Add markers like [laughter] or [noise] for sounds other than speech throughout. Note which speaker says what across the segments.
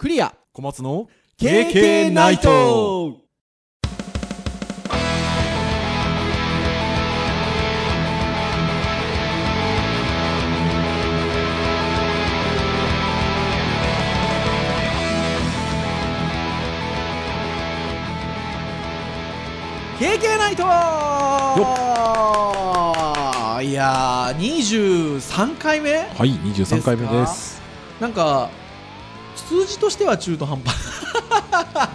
Speaker 1: クリア。
Speaker 2: 小松の
Speaker 1: KK ナイト。経験ナイト。いやー23回目？
Speaker 2: はい23回目です。
Speaker 1: なんか数字としては中途半端。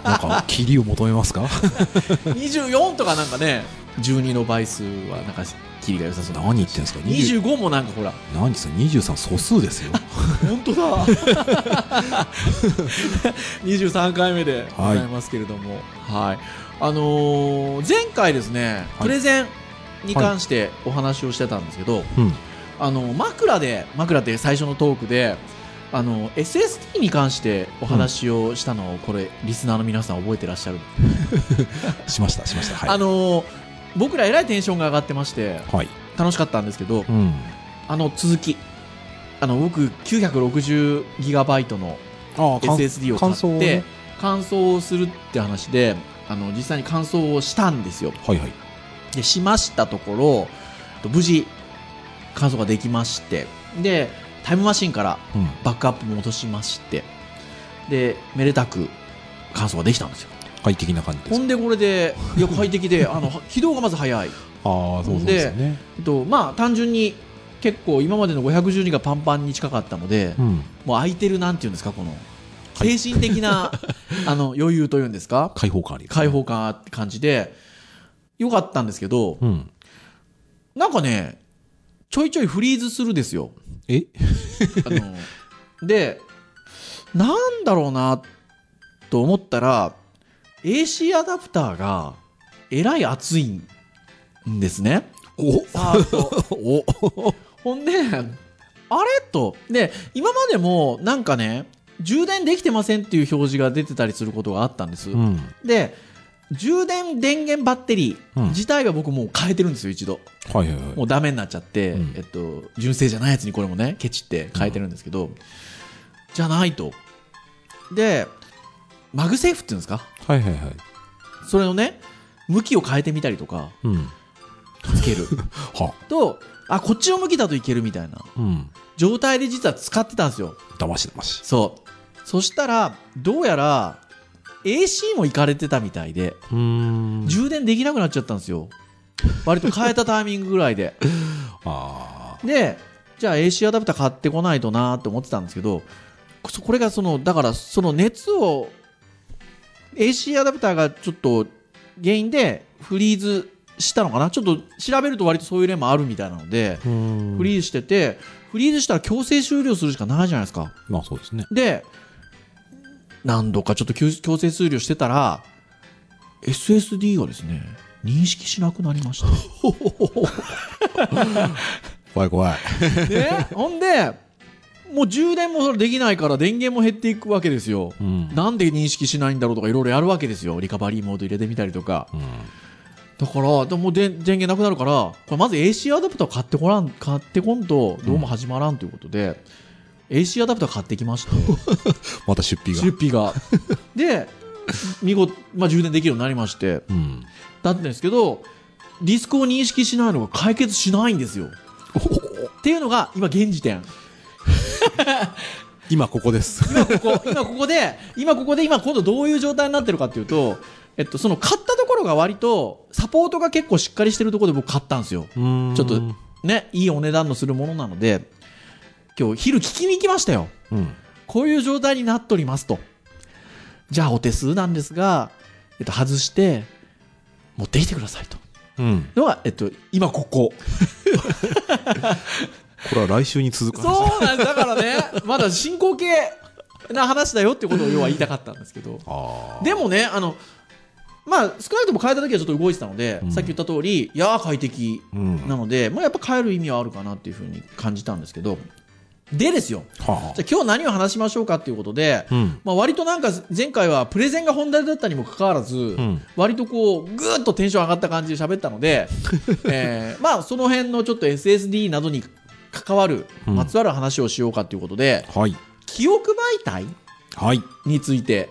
Speaker 2: なんか霧りを求めますか？[laughs]
Speaker 1: 24とかなんかね。12の倍数はなんかキリが良さそう。な
Speaker 2: 何言ってんですか？20
Speaker 1: 25もなんかほら。
Speaker 2: 何ですか？23素数ですよ。[laughs]
Speaker 1: 本当だ。[laughs] 23回目でございますけれども。はい、あのー前回ですね
Speaker 2: はい。
Speaker 1: プレゼンに関してお話をしてたんですけど、
Speaker 2: うん。
Speaker 1: あの枕で枕って最初のトークであの SSD に関してお話をしたのを、これリスナーの皆さん覚えてらっしゃる、[laughs]
Speaker 2: しましたしました。はい。
Speaker 1: あのー僕らえらいテンションが上がってまして
Speaker 2: はい。
Speaker 1: 楽しかったんですけど、
Speaker 2: うん。
Speaker 1: あの続き。あの僕960ギガバイトの SSD を買って
Speaker 2: ね。
Speaker 1: 乾燥をするって話であの実際に乾燥をしたんですよ。
Speaker 2: はいはい。
Speaker 1: でしましたところ無事乾燥ができまして。でタイムマシンから
Speaker 2: うん。
Speaker 1: バックアップも落としましてでめでたく乾燥ができたんですよ。
Speaker 2: 快適な感じです
Speaker 1: ほんでこれでいや快適であの [laughs] 起動がまず早い。
Speaker 2: ああそうですよね
Speaker 1: とまあ単純に結構今までの512がパンパンに近かったので、
Speaker 2: うん。
Speaker 1: もう空いてるなんていうんですかこの
Speaker 2: はい
Speaker 1: 精神的な、[laughs] あの余裕というんですか？
Speaker 2: 開放感ありね。
Speaker 1: 開放感って感じでよかったんですけど
Speaker 2: うん。
Speaker 1: なんかねちょいちょいフリーズするですよ
Speaker 2: え？[laughs]
Speaker 1: あのでなんだろうなと思ったら AC アダプターがえらい熱いんですね。
Speaker 2: お？[laughs] お？
Speaker 1: ほんで、あれ？と。で、今までもなんかね、充電できてませんっていう表示が出てたりすることがあったんです。
Speaker 2: うん。
Speaker 1: で、充電電源バッテリ
Speaker 2: うん。
Speaker 1: ー自体は僕もう変えてるんですよ、一度。
Speaker 2: はいはいはい。
Speaker 1: もうダメになっちゃって、
Speaker 2: うん。
Speaker 1: えっと、純正じゃないやつにこれもね、ケチって変えてるんですけど、じゃないと。で、 MagSafe っていうんですか？
Speaker 2: はいはいはい。
Speaker 1: それのね、向きを変えてみたりとか、
Speaker 2: うん。
Speaker 1: つける。[laughs]
Speaker 2: は。
Speaker 1: と、あ、こっちの向きだといけるみたいな。
Speaker 2: うん。
Speaker 1: 状態で実は使ってたんですよ。
Speaker 2: だましだまし。
Speaker 1: そう。そしたら、どうやら、AC も行かれてたみたいで、充電できなくなっちゃったんですよ。割と変えたタイミングぐらいで。[laughs]
Speaker 2: あ
Speaker 1: で、じゃあ AC アダプター買ってこないとなーって思ってたんですけど、ここれがその、だからその熱を、AC アダプターがちょっと原因でフリーズしたのかな？ちょっと調べると割とそういう例もあるみたいなので、フリーズしてて、フリーズしたら強制終了するしかないじゃないですか。
Speaker 2: まあそうですね
Speaker 1: で、何度かちょっと強強制数量してたら、SSD がですね、認識しなくなりました。[laughs]
Speaker 2: 怖い怖い
Speaker 1: ね、ほんで、もう充電もそれできないから電源も減っていくわけですよ。
Speaker 2: うん
Speaker 1: なんで認識しないんだろうとかいろいろやるわけですよ。リカバリーモード入れてみたりとか。
Speaker 2: うん
Speaker 1: だから、でもで電源なくなるから、これまず AC アダプター買ってこらん、買ってこんとどうも始まらんということで、AC アダプター買ってきまして。[laughs]
Speaker 2: また出費が
Speaker 1: 出費が。[laughs] で、見事、まあ、充電できるようになりまして、
Speaker 2: うん
Speaker 1: だったんですけど、ディスクを認識しないのが解決しないんですよ。[laughs] っていうのが、今現時点。
Speaker 2: 今ここです
Speaker 1: 今ここ、今ここで、今ここで、今今度どういう状態になってるかっていうと、えっと、その買ったところが割と、サポートが結構しっかりしてるところで僕買ったんですよ。
Speaker 2: ちょ
Speaker 1: ちょっと、ね、いいお値段のするものなので、今日昼聞きに行きましたよ。
Speaker 2: うん
Speaker 1: こういう状態になっておりますと。じゃあお手数なんですが、えっと、外して、持ってきてくださいと。
Speaker 2: うん
Speaker 1: のが、えっと、今ここ。[laughs]
Speaker 2: これは来週に続く話
Speaker 1: そうなんです。だからね、まだ進行形な話だよってことを要は言いたかったんですけど。
Speaker 2: あ
Speaker 1: でもね、あの、まあ、少なくとも変えた時はちょっと動いてたので、
Speaker 2: うん
Speaker 1: さっき言った通り、いやー快適なので、まあ、やっぱ変える意味はあるかなっていうふうに感じたんですけど、でですよ。
Speaker 2: は
Speaker 1: じゃあ今日何を話しましょうかっていうことで、
Speaker 2: あうん
Speaker 1: まあ、割となんか前回はプレゼンが本題だったにもかかわらず、
Speaker 2: ん
Speaker 1: 割とこうぐーっとテンション上がった感じで喋ったので、[laughs] えーまあその辺のちょっと SSD などに関わる
Speaker 2: うん
Speaker 1: まつわる話をしようかということで、
Speaker 2: はい
Speaker 1: 記憶媒体
Speaker 2: はい。
Speaker 1: について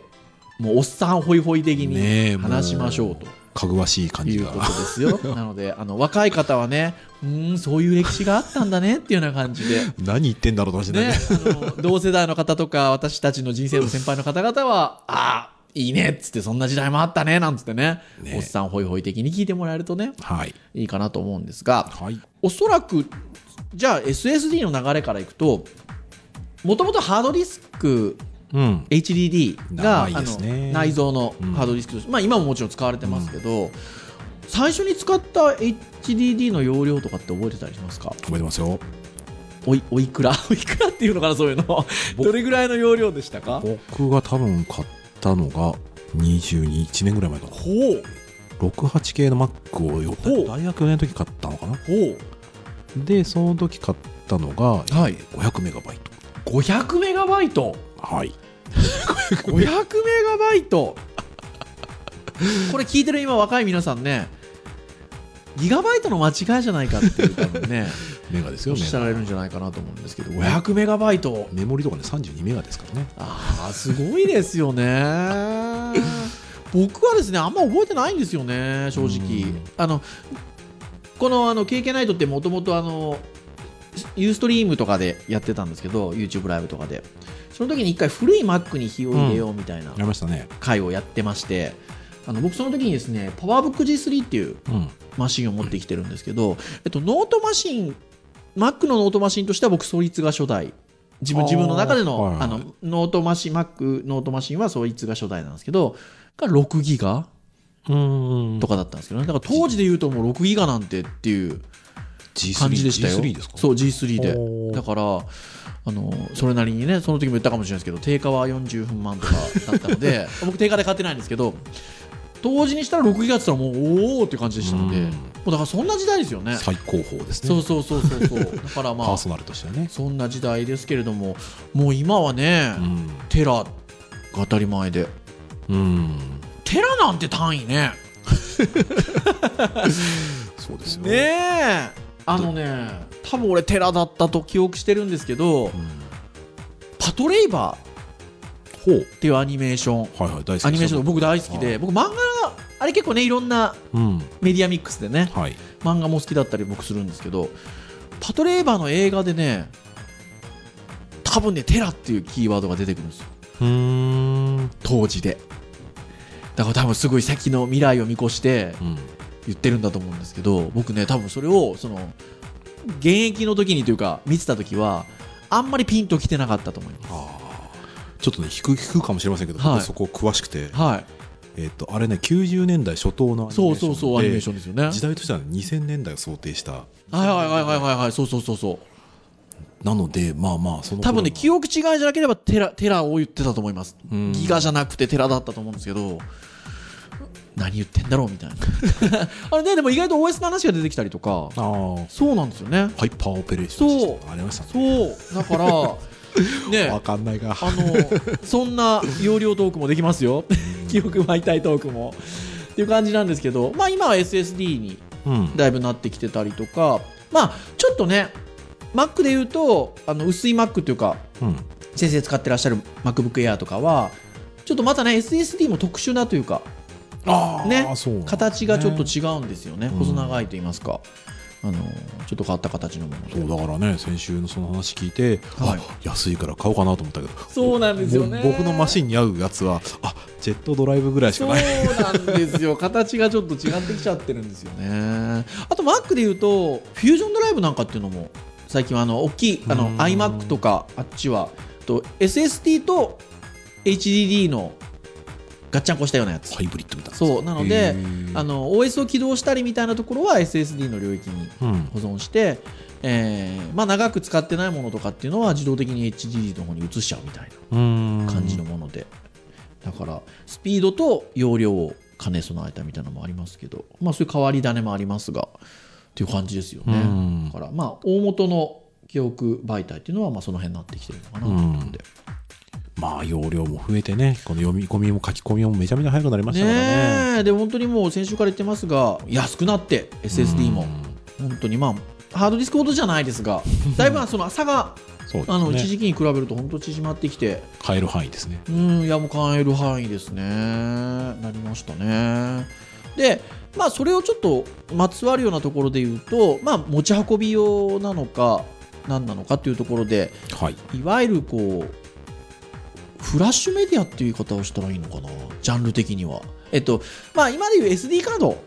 Speaker 1: もうおっさんホイホイ的に話しましょうと。
Speaker 2: かぐわしい感じが
Speaker 1: いうこ。とですよ。[laughs] なので、あの、若い方はね、うーん、そういう歴史があったんだねっていうような感じで、[laughs]
Speaker 2: 何言ってんだろうと思って
Speaker 1: ね
Speaker 2: ね。、
Speaker 1: あの、同世代の方とか、私たちの人生の先輩の方々は、ああ、いいねっつって、そんな時代もあったね、なんつってね、
Speaker 2: ね
Speaker 1: おっさんホイホイ的に聞いてもらえるとね、
Speaker 2: はい。
Speaker 1: いいかなと思うんですが、
Speaker 2: はい。
Speaker 1: おそらく、じゃあ SSD の流れからいくと、もともとハードディスク
Speaker 2: うん。
Speaker 1: HDD が、
Speaker 2: ね。
Speaker 1: あの内蔵のハードディスクとして、まあ、今ももちろん使われてますけど、最初に使った HDD の容量とかって覚えてたりしますか？
Speaker 2: 覚えてますよ。
Speaker 1: おいおいくら？[laughs] おいくらっていうのかなそういうの。どれぐらいの容量でしたか？
Speaker 2: 僕が多分買ったのが22、1年ぐらい前だ。
Speaker 1: ほう。
Speaker 2: 68系の Mac をよ大学4年の時買ったのかな。
Speaker 1: ほう。
Speaker 2: で、その時買ったのが
Speaker 1: はい。
Speaker 2: 500メガバイト。
Speaker 1: 500メガバイト？
Speaker 2: はい。
Speaker 1: 500メガバイト。これ聞いてる今若い皆さんねギガバイトの間違いじゃないかっていう多分ね [laughs]
Speaker 2: メガです
Speaker 1: お
Speaker 2: よ、メガ。
Speaker 1: っしゃられるんじゃないかなと思うんですけど500メガバイト。
Speaker 2: メモリとかね、32メガですからね。
Speaker 1: ああすごいですよね。僕はですねあんま覚えてないんですよね正直。
Speaker 2: うん。
Speaker 1: あのこのあの KK ナイトってもともとあの Ustream とかでやってたんですけど YouTube ライブとかでその時に一回古い Mac に火を入れようみたいな。回をやってまして、あの僕その時にですねパワーブック G3 っていう
Speaker 2: うん。
Speaker 1: マシンを持ってきてるんですけど、えっと、ノートマシン Mac のノートマシンとしては僕そいつが初代。自分自分の中での,、
Speaker 2: はいはい。
Speaker 1: あのノートマシン Mac ノートマシンはそいつが初代なんですけどが6ギガ
Speaker 2: うん。
Speaker 1: とかだったんですけどね。だから当時で言うともう6ギガなんてっていう感じでしたよ。
Speaker 2: G3 ですか？
Speaker 1: そう G3 で。だからあのそれなりにねその時も言ったかもしれないですけど定価は40分万とかだったので [laughs] 僕定価で買ってないんですけど当時にしたら6ギガって言ったらもうおおって感じでしたので
Speaker 2: うん
Speaker 1: もうだからそんな時代ですよね
Speaker 2: 最高峰ですね。
Speaker 1: そうそうそうそうそう [laughs] だからまあ
Speaker 2: パーソナルとしてはね。
Speaker 1: そんな時代ですけれどももう今はね、
Speaker 2: うん。
Speaker 1: テラが当たり前で
Speaker 2: うん。
Speaker 1: テラなんて単位ね [laughs]
Speaker 2: そうですよ。
Speaker 1: ねえあのね多分俺テラだったと記憶してるんですけど
Speaker 2: うん。
Speaker 1: パトレイバ。ーっていうアニメーション
Speaker 2: はいはい、
Speaker 1: アニメーション僕大好きで僕漫画があれ結構ねいろんな
Speaker 2: うん。
Speaker 1: メディアミックスでね
Speaker 2: はい。
Speaker 1: 漫画も好きだったり僕するんですけどパトレイバーの映画でね多分ねテラっていうキーワードが出てくるんですよ。当時でだから多分すごい先の未来を見越して
Speaker 2: うん。
Speaker 1: 言ってるんだと思うんですけど僕ね多分それをその現役の時にというか見てた時はあんまりピンときてなかったと思います。
Speaker 2: ちょっとね、引く、引くかもしれませんけど、
Speaker 1: はい。
Speaker 2: 僕そこ詳しくて、
Speaker 1: はい。
Speaker 2: えっと、あれね、90年代初頭のアニメーション
Speaker 1: そうそうそうアニメーションですよね。
Speaker 2: 時代としては2000年代を想定した。
Speaker 1: はいはいはいはいはいはい。そうそうそうそう。
Speaker 2: なので、まあまあ、その
Speaker 1: 多分ね
Speaker 2: 頃
Speaker 1: 記憶違いじゃなければテラテラを言ってたと思います。
Speaker 2: うん。
Speaker 1: ギガじゃなくてテラだったと思うんですけど何言ってんだろうみたいな。[laughs] あれねでも意外と OS の話が出てきたりとか。
Speaker 2: のああ、
Speaker 1: そうなんですよね。
Speaker 2: ハイパーオペレーション
Speaker 1: そう。
Speaker 2: ありましたね。
Speaker 1: そう。だから [laughs] ね。
Speaker 2: わかんないが。
Speaker 1: あのそんな容量トークもできますよ。記憶媒体トークも。っていう感じなんですけど。まあ今は SSD に
Speaker 2: うん。
Speaker 1: だいぶなってきてたりとか。まあちょっとね Mac で言うとあの薄い Mac っていうか
Speaker 2: うん。
Speaker 1: 先生使ってらっしゃる MacBook Air とかはちょっとまたね SSD も特殊なというかね。形がちょっと違うんですよね、
Speaker 2: ん。
Speaker 1: 細長いと言いますか。あのちょっと変わった形のもので。
Speaker 2: そうだからね先週のその話聞いて、
Speaker 1: はい。
Speaker 2: あ安いから買おうかなと思ったけど。
Speaker 1: そうなんですよね。
Speaker 2: ぼ僕のマシンに合うやつはあジェットドライブぐらいし
Speaker 1: そう
Speaker 2: かない。
Speaker 1: なんですよ。[laughs] 形がちょっと違ってきちゃってるんですよね。あと Mac で言うとフュージョンドライブなんかっていうのも最近はあの大きいあの
Speaker 2: うん。
Speaker 1: iMac とかあっちは。と SSD と HDD のガッチャンコしたようなやつ。
Speaker 2: ハイブリッドみたいな。
Speaker 1: そうなのであの OS を起動したりみたいなところは SSD の領域に
Speaker 2: うん。
Speaker 1: 保存して、えーまあ、長く使ってないものとかっていうのは自動的に HDD の方に移しちゃうみたいな感じのもので、だからスピードと容量を兼ね備えたみたいなのもありますけど、まあ、そういう変わり種もありますがっていう感じですよね、
Speaker 2: うん。
Speaker 1: だからまあ大元の記憶媒体っていうのはまあその辺になってきてるのかなと思うんで、
Speaker 2: まあ容量も増えてねこの読み込みも書き込みもめちゃめちゃ早くなりましたからね。
Speaker 1: ねえ。で本当にもう先週から言ってますが安くなって SSD も。本当にまあハードディスクほどじゃないですが [laughs] だいぶその差が
Speaker 2: ね。
Speaker 1: あの一時期に比べると本当縮まってきて。
Speaker 2: 買える範囲ですね。
Speaker 1: うんいやもう買える範囲ですね。なりましたね。でまあそれをちょっとまつわるようなところで言うとまあ持ち運び用なのか何なのかっていうところで
Speaker 2: はい。
Speaker 1: いわゆるこうフラッシュメディアっていう言い方をしたらいいのかな？ジャンル的には。えっとまあ今でいう SD カード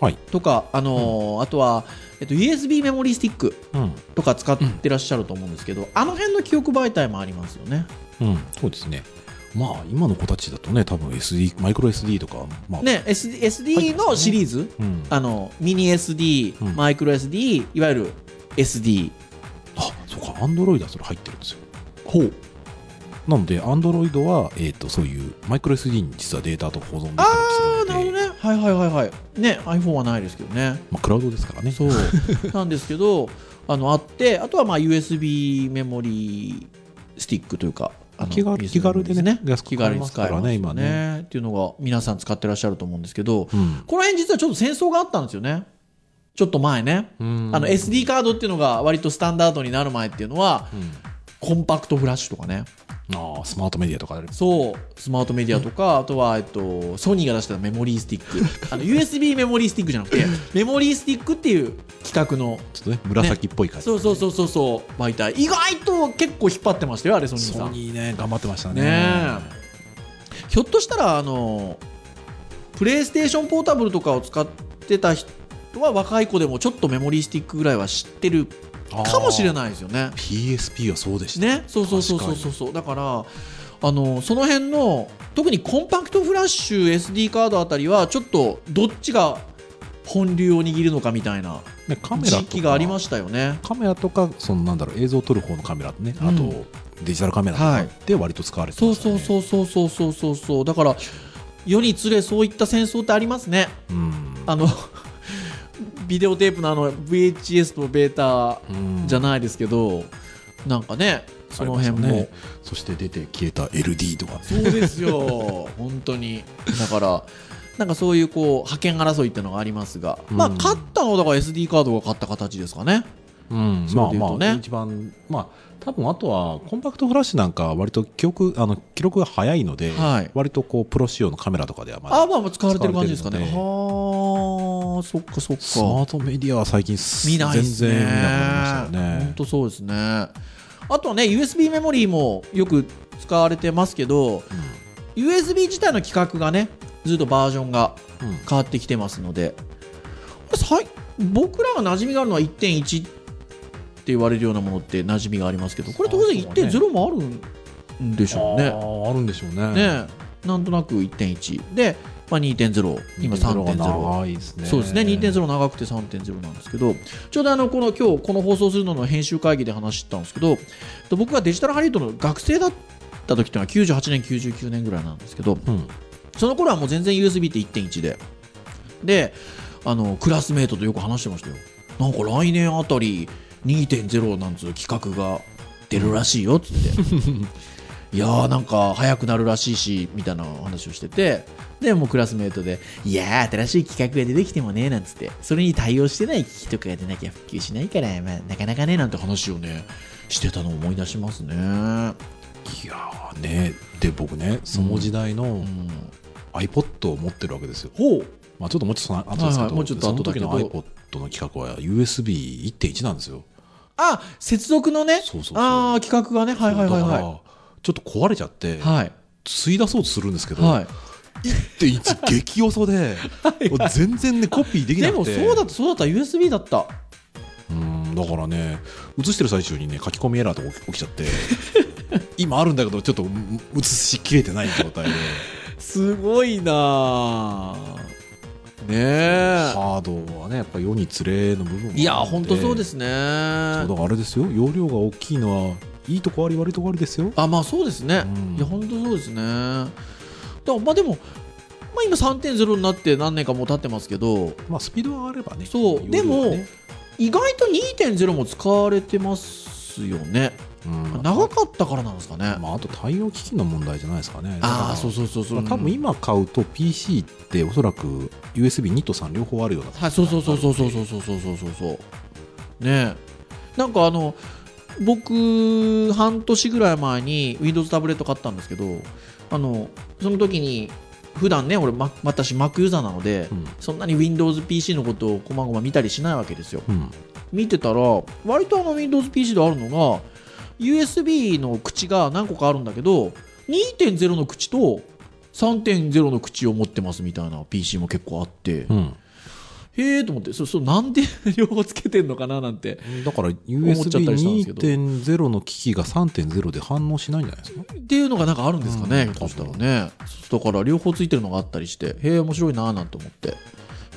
Speaker 2: はい。
Speaker 1: とかあのーあとは、えっと、USB メモリースティック
Speaker 2: うん。
Speaker 1: とか使ってらっしゃると思うんですけど、あの辺の記憶媒体もありますよね。
Speaker 2: うん。そうですね。まあ今の子たちだとね多分 SD マイクロ SD とかまあ。
Speaker 1: ね SD, SD のシリーズ、
Speaker 2: うん。
Speaker 1: あのミニ SD、
Speaker 2: うん。
Speaker 1: マイクロ SD いわゆる SD
Speaker 2: あそうか。アンドロイドはそれ入ってるんですよ。
Speaker 1: ほう
Speaker 2: なのでアンドロイドはえっとそういうマイクロ SD に実はデータとか保存できたり
Speaker 1: ああ
Speaker 2: するので。
Speaker 1: なるほどね。はいはいはいはい。ね iPhone はないですけどね。
Speaker 2: まあクラウドですからね。
Speaker 1: そう。[laughs] なんですけどあのあってあとはまあ USB メモリースティックというか
Speaker 2: 気軽気軽でね安く
Speaker 1: 気軽に使えますね。
Speaker 2: 今ね。
Speaker 1: っていうのが皆さん使ってらっしゃると思うんですけど、
Speaker 2: うん。
Speaker 1: この辺実はちょっと戦争があったんですよね。ちょっと前ね、
Speaker 2: うん。
Speaker 1: あの SD カードっていうのが割とスタンダードになる前っていうのは
Speaker 2: うん。
Speaker 1: コンパクトフラッシュとかね
Speaker 2: ああスマートメディアとかで
Speaker 1: そうスマートメディアとか、あとは、えっと、ソニーが出したメモリースティック。[laughs] あの USB メモリースティックじゃなくて [laughs] メモリースティックっていう企画の
Speaker 2: ちょっとね紫っぽい感じ、
Speaker 1: そうそうそうそうそう媒体。意外と結構引っ張ってましたよあれソニーさ
Speaker 2: ソ
Speaker 1: ん
Speaker 2: ニーね頑張ってましたね。
Speaker 1: ねえ。ひょっとしたらあのプレイステーションポータブルとかを使ってた人は若い子でもちょっとメモリースティックぐらいは知ってるかもしれ
Speaker 2: い
Speaker 1: ないですよね。
Speaker 2: PSP はそうでした。
Speaker 1: ね？そうそうそうそうそう。そうだからあのその辺の特にコンパクトフラッシュ SD カードあたりはちょっとどっちが本流を握るのかみたいな
Speaker 2: ねカメラ
Speaker 1: 時
Speaker 2: と
Speaker 1: 期がありま
Speaker 2: か
Speaker 1: したよね。
Speaker 2: カメラとかそのなんだろう映像を撮る方のカメラね、
Speaker 1: うん
Speaker 2: あとデジタルカメラとかで割と使われて
Speaker 1: そう
Speaker 2: ましたね。
Speaker 1: そうそうそうそうそうそうそう。だから世につれそういった戦争ってありますね。
Speaker 2: うん。
Speaker 1: あのビデオテープのあの VHS とベータ
Speaker 2: うん。
Speaker 1: じゃないですけど、なんかねその辺も、
Speaker 2: ね。そして出て消えた LD とか。
Speaker 1: そうですよ。本当に。だからなんかそういうこう覇権争いっていうのがありますが、まあ
Speaker 2: うん
Speaker 1: 勝ったのはだから SD カードが勝った形ですかね
Speaker 2: うん。
Speaker 1: そ
Speaker 2: まあま
Speaker 1: うで言うとね
Speaker 2: あ一番まあ多分あとはコンパクトフラッシュなんかは割と記憶あの記録が早いので、
Speaker 1: はい。
Speaker 2: 割とこうプロ仕様のカメラとかではま
Speaker 1: あ
Speaker 2: だ
Speaker 1: まあまあ使われてる感じですかね。はあそっかそっか。
Speaker 2: スマートメディアは最近
Speaker 1: 見ないね
Speaker 2: 全然見なくなりましたよね。
Speaker 1: 本当そうですね。あとはね USB メモリーもよく使われてますけど USB 自体の規格がねずっとバージョンが
Speaker 2: うん。うん。
Speaker 1: 変わってきてますので。これさい僕らが馴染みがあるのは1.1って言われるようなものって馴染みがありますけどこれ当然
Speaker 2: そうね
Speaker 1: 1.0もあるんでしょうね。
Speaker 2: あるんでしょうね。
Speaker 1: ねなんとなく1.1で、まあ、2.0今3.0
Speaker 2: 長いですね。
Speaker 1: そうですね。2.0長くて3.0なんですけどちょうどあのこの今日この放送するのの編集会議で話したんですけどと僕がデジタルハリウッドの学生だった時っていうのは98年99年ぐらいなんですけど
Speaker 2: うん。
Speaker 1: その頃はもう全然 USB って1.1で。であのクラスメートとよく話してましたよ。なんか来年あたり2.0なんつう企画が出るらしいよっつって。[laughs] いやーなんか早くなるらしいしみたいな話をしてて。でもうクラスメートでいやー新しい企画が出てきてもねなんつって。それに対応してない機器とかが出なきゃ普及しないから、まあ、なかなかねなんて話をねしてたのを思い出しますね。
Speaker 2: いやーね。で僕ねその時代の
Speaker 1: うん。
Speaker 2: iPod を持ってるわけですよ、
Speaker 1: ほう。
Speaker 2: まあ、ちょっともうちょっと後ですけど、
Speaker 1: はいはい。もうちょっと後
Speaker 2: の時の iPod の規格は USB1.1 なんですよ
Speaker 1: あ接続のね
Speaker 2: そうそうそう。
Speaker 1: ああ企画がね。はいはいはいは
Speaker 2: だからちょっと壊れちゃって、
Speaker 1: いはい。
Speaker 2: 吸い出そうとするんですけど、
Speaker 1: はい。
Speaker 2: 1.1激遅で [laughs] もう全然ねコピーできな
Speaker 1: でも
Speaker 2: くて
Speaker 1: そうだったそうだった USB だった。
Speaker 2: うんだからね映してる最中にね書き込みエラーとか起きちゃって [laughs] 今あるんだけどちょっとうん映しきれてない状態で。[laughs] す
Speaker 1: ごいなあねえ。
Speaker 2: ハードはねやっぱ世につれの部分
Speaker 1: いや本当そうですね。
Speaker 2: そうだからあれですよ。容量が大きいのはいいとこあり悪いとこありですよ。
Speaker 1: あまあそうですね、
Speaker 2: うん。
Speaker 1: いや本当そうですね。だまあでも、まあ、今3.0になって何年かもう経ってますけど。
Speaker 2: まあスピードがあればね
Speaker 1: そう。
Speaker 2: 容量がね。
Speaker 1: 意外と2.0も使われてますよね。
Speaker 2: うん
Speaker 1: 長かったからなんですかね、
Speaker 2: まあ、あと対応機器の問題じゃないですかね。
Speaker 1: ああそうそうそうそう、
Speaker 2: まあ多分今買うと PC っておそらく USB2 と3両方あるような
Speaker 1: はい、そうそうそうそうそうそうそうそうそうそう。ねえ。なんかあの僕半年ぐらい前に Windows タブレット買ったんですけどあのその時に普段ね俺、ま、私 Mac ユーザーなので、
Speaker 2: うん。
Speaker 1: そんなに WindowsPC のことをこまごま見たりしないわけですよ。
Speaker 2: うん。
Speaker 1: 見てたら割とあの WindowsPC であるのが USB の口が何個かあるんだけど2.0の口と3.0の口を持ってますみたいな PC も結構あって、
Speaker 2: うん。
Speaker 1: へえと思って。そそうなんで [laughs] 両方つけてんのかななんて
Speaker 2: だから
Speaker 1: っちゃったりしたんですけど。
Speaker 2: USB2.0 の機器が3.0で反応しないんじゃないですか
Speaker 1: っていうのがなんかあるんですかね、
Speaker 2: うん。
Speaker 1: そしたらね。だから両方ついてるのがあったりしてへえ面白いなーなんて思って。やっ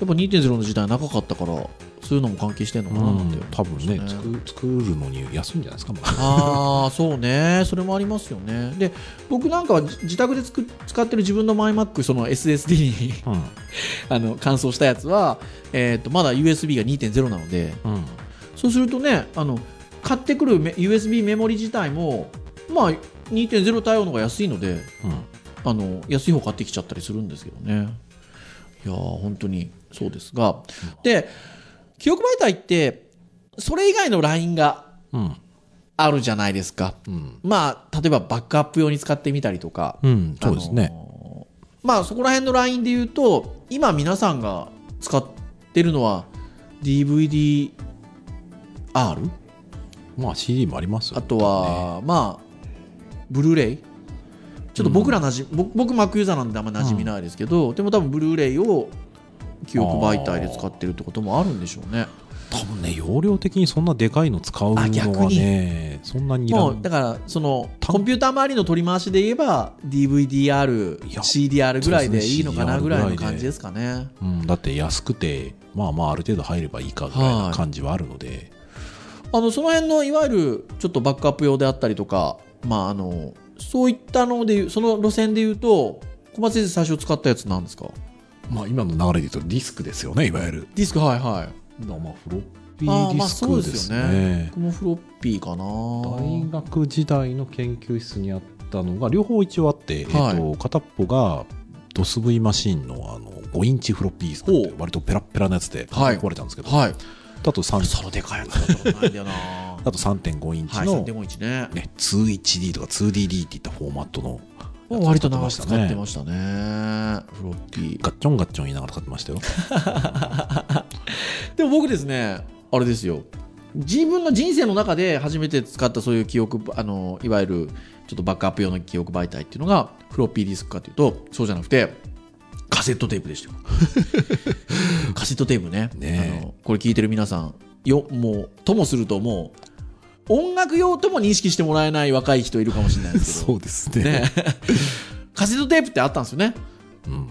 Speaker 1: ぱ2.0の時代長かったからそういうのも関係してんのかななんて、
Speaker 2: 多分ね
Speaker 1: ね。
Speaker 2: 作作るのに安いんじゃないですか、まあ。
Speaker 1: ああそうね。それもありますよね。で僕なんかは自自宅でつく使ってる自分の MyMac その SSD に
Speaker 2: うん。[laughs]
Speaker 1: あの乾燥したやつは、えー、とまだ USB が2.0なので。
Speaker 2: うん。
Speaker 1: そうするとねあの買ってくるメ USB メモリ自体もまあ2.0対応の方が安いので
Speaker 2: うん。
Speaker 1: あの安い方買ってきちゃったりするんですけどね。いやー本当にそうですが。で記憶媒体ってそれ以外の LINE が
Speaker 2: うん。
Speaker 1: あるじゃないですか。
Speaker 2: うん。
Speaker 1: まあ例えばバックアップ用に使ってみたりとか
Speaker 2: うんそうですね、
Speaker 1: あのーまあそこら辺の LINE で言うと今皆さんが使ってるのは DVD-R
Speaker 2: まあ CD もありますよ
Speaker 1: あとは、まあブルーレイ？ちょっと僕らなじ、僕僕 Mac ユーザーなんであんま馴染みないですけど、でも多分ブルーレイを記憶媒体で使ってるってこともあるんでしょうね。
Speaker 2: 多分ね容量的にそんなでかいの使うのはねそんなに
Speaker 1: もうだからその
Speaker 2: た
Speaker 1: コンピューター周りの取り回しで言えば DVD-R、
Speaker 2: いや
Speaker 1: CDR ぐらいでいいのかなぐらいの感じですかね。
Speaker 2: うん、だって安くてまあまあある程度入ればいいかぐらいな感じはあるので、
Speaker 1: あのその辺のいわゆるちょっとバックアップ用であったりとか、まあ、あのそういったのでその路線で言うと小松先生最初使ったやつなんですか？
Speaker 2: まあ今の流れで言うとディスクですよねいわゆる。
Speaker 1: ディスクはいはい。
Speaker 2: まあフロッピ
Speaker 1: あ
Speaker 2: ーディスクで
Speaker 1: です
Speaker 2: ね
Speaker 1: ね。僕もフロッピーかな。
Speaker 2: 大学時代の研究室にあったのが両方一応あって、
Speaker 1: はい。
Speaker 2: えっと片っぽがドス V マシンのあの5インチフロッピーディスクって割とペラッペラなやつで
Speaker 1: はい。
Speaker 2: 壊れたんですけど、
Speaker 1: はい。
Speaker 2: あと3
Speaker 1: そのでかいやつだったんだよな。[laughs]
Speaker 2: あと3.5インチ
Speaker 1: はい
Speaker 2: の、
Speaker 1: 3.5インチね。
Speaker 2: ね、2HD とか 2DD っていったフォーマットの
Speaker 1: 割と長く使
Speaker 2: 使ってましたね。
Speaker 1: ってましたねフロッピー。
Speaker 2: ガッチョンガッチョン言いながら使ってましたよ。[laughs]
Speaker 1: でも僕ですねあれですよ。自分の人生の中で初めて使ったそういう記憶あのいわゆるちょっとバックアップ用の記憶媒体っていうのがフロッピーディスクかというとそうじゃなくてカセットテープでしたよ。[laughs] カセットテープね。
Speaker 2: ねえ。
Speaker 1: あのこれ聞いてる皆さんよもうともするともう音楽用とも認識してもらえない若い人いるかもしれないですけど。[laughs]
Speaker 2: うですね。
Speaker 1: ね。[laughs] カセットテープってあったんですよね。
Speaker 2: うん。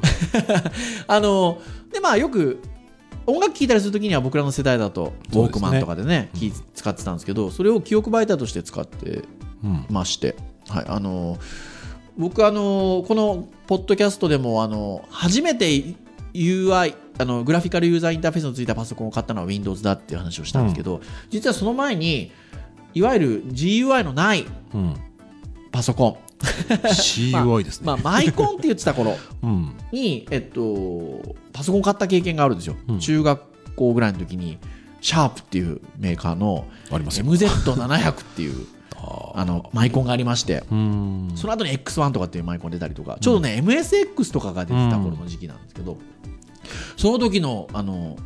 Speaker 2: [laughs]
Speaker 1: あのでまあよく音楽聴いたりするときには僕らの世代だとウォークマンとかでね
Speaker 2: そうですね。
Speaker 1: 使ってたんですけどそれを記憶媒体として使って
Speaker 2: うん
Speaker 1: まして、はい、あの僕あのこのポッドキャストでもあの初めて UI あのグラフィカルユーザーインターフェースのついたパソコンを買ったのは Windows だっていう話をしたんですけど、実はその前にいわゆる GUI のない
Speaker 2: うん、
Speaker 1: パソコ
Speaker 2: CUI です
Speaker 1: ン、
Speaker 2: ね、
Speaker 1: まあ、マイコンって言ってた頃 [laughs]
Speaker 2: うん。
Speaker 1: に、えっと、パソコン買った経験があるんですよ、
Speaker 2: うん。
Speaker 1: 中学校ぐらいの時にシャープっていうメーカーの
Speaker 2: ありますよ。
Speaker 1: MZ700 っていう [laughs]
Speaker 2: あ
Speaker 1: あのマイコンがありまして。
Speaker 2: うん。
Speaker 1: その後に X1 とかっていうマイコン出たりとか。ちょうどね、MSX とかが出てた頃の時期なんですけど、その時のあの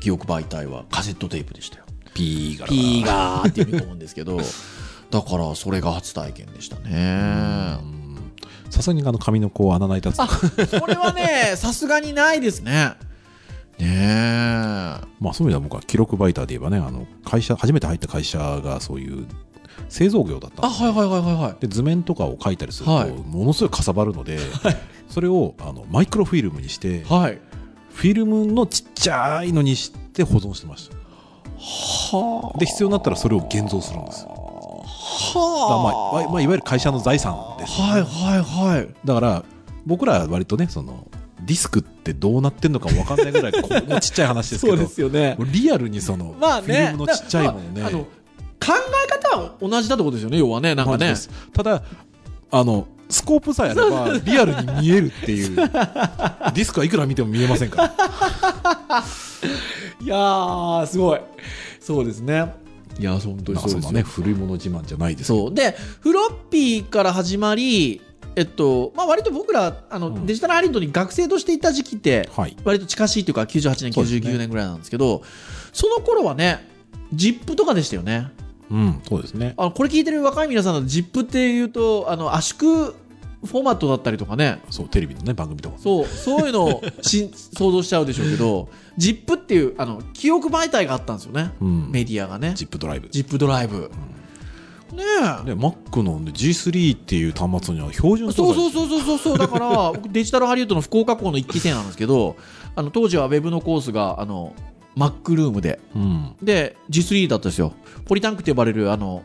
Speaker 1: 記憶媒体はカセットテープでしたよ。
Speaker 2: P が
Speaker 1: P がーって読み込むんですけど [laughs] だからそれが初体験でしたね。
Speaker 2: さすがにあの紙のこう穴の開いた
Speaker 1: それはね [laughs] さすがにないですね。ねえ。
Speaker 2: まあそういう意味では僕は記録バイターで言えばねあの会社初めて入った会社がそういう製造業だったん
Speaker 1: あ
Speaker 2: です
Speaker 1: はいはいはいはいはい。
Speaker 2: で図面とかを書いたりすると、
Speaker 1: はい
Speaker 2: ものすごいかさばるので、それをあのマイクロフィルムにして
Speaker 1: はい。
Speaker 2: フィルムのちっちゃいのにして保存してました
Speaker 1: は
Speaker 2: で必要になったらそれを現像するんです
Speaker 1: は
Speaker 2: まあ、まあ、いわゆる会社の財産です、
Speaker 1: はいはいはい。
Speaker 2: だから僕らは割とねそのディスクってどうなってんのか分かんないぐらいこうもうちっちゃい話ですけど
Speaker 1: よね。
Speaker 2: もうリアルにその、
Speaker 1: まあね。
Speaker 2: フィルムのちっちゃいものね、
Speaker 1: だまああの考え方は同じだってことですよね、要はね、なんかね。
Speaker 2: ただあのスコープさえあればリアルに見えるっていう。[laughs] ディスクはいくら見ても見えませんから。[laughs]
Speaker 1: いやー、すごい。そうですね。いや本当
Speaker 2: なんかそんなね。古いもの自慢じゃないです
Speaker 1: そう。でフロッピーから始まりえっとまあ割と僕らあの、
Speaker 2: うん。
Speaker 1: デジタルハリウッドに学生としていた時期って
Speaker 2: はい。
Speaker 1: 割と近しいというか98年
Speaker 2: そうですね。
Speaker 1: 99年ぐらいなんですけどその頃はね ZIP とかでしたよね。
Speaker 2: うんそうですね。
Speaker 1: あのこれ聞いてる若い皆さんの ZIP っていうとあの圧縮フォーマットだったりとかね。
Speaker 2: そうテレビのね番組とか
Speaker 1: そうそういうのをし [laughs] 想像しちゃうでしょうけど ZIP っていうあの記憶媒体があったんですよね、
Speaker 2: うん。
Speaker 1: メディアがね。
Speaker 2: ジップドライブ。
Speaker 1: ZIP ドライブ、ねえ。
Speaker 2: で Mac の G3 っていう端末には標準
Speaker 1: そうそうそうそうそうそう。だから僕デジタルハリウッドの福岡校の1期生なんですけどあの当時はウェブのコースがあの Mac ルームで。
Speaker 2: うん。
Speaker 1: で G3 だったんですよ。ポリタンクって呼ばれるあの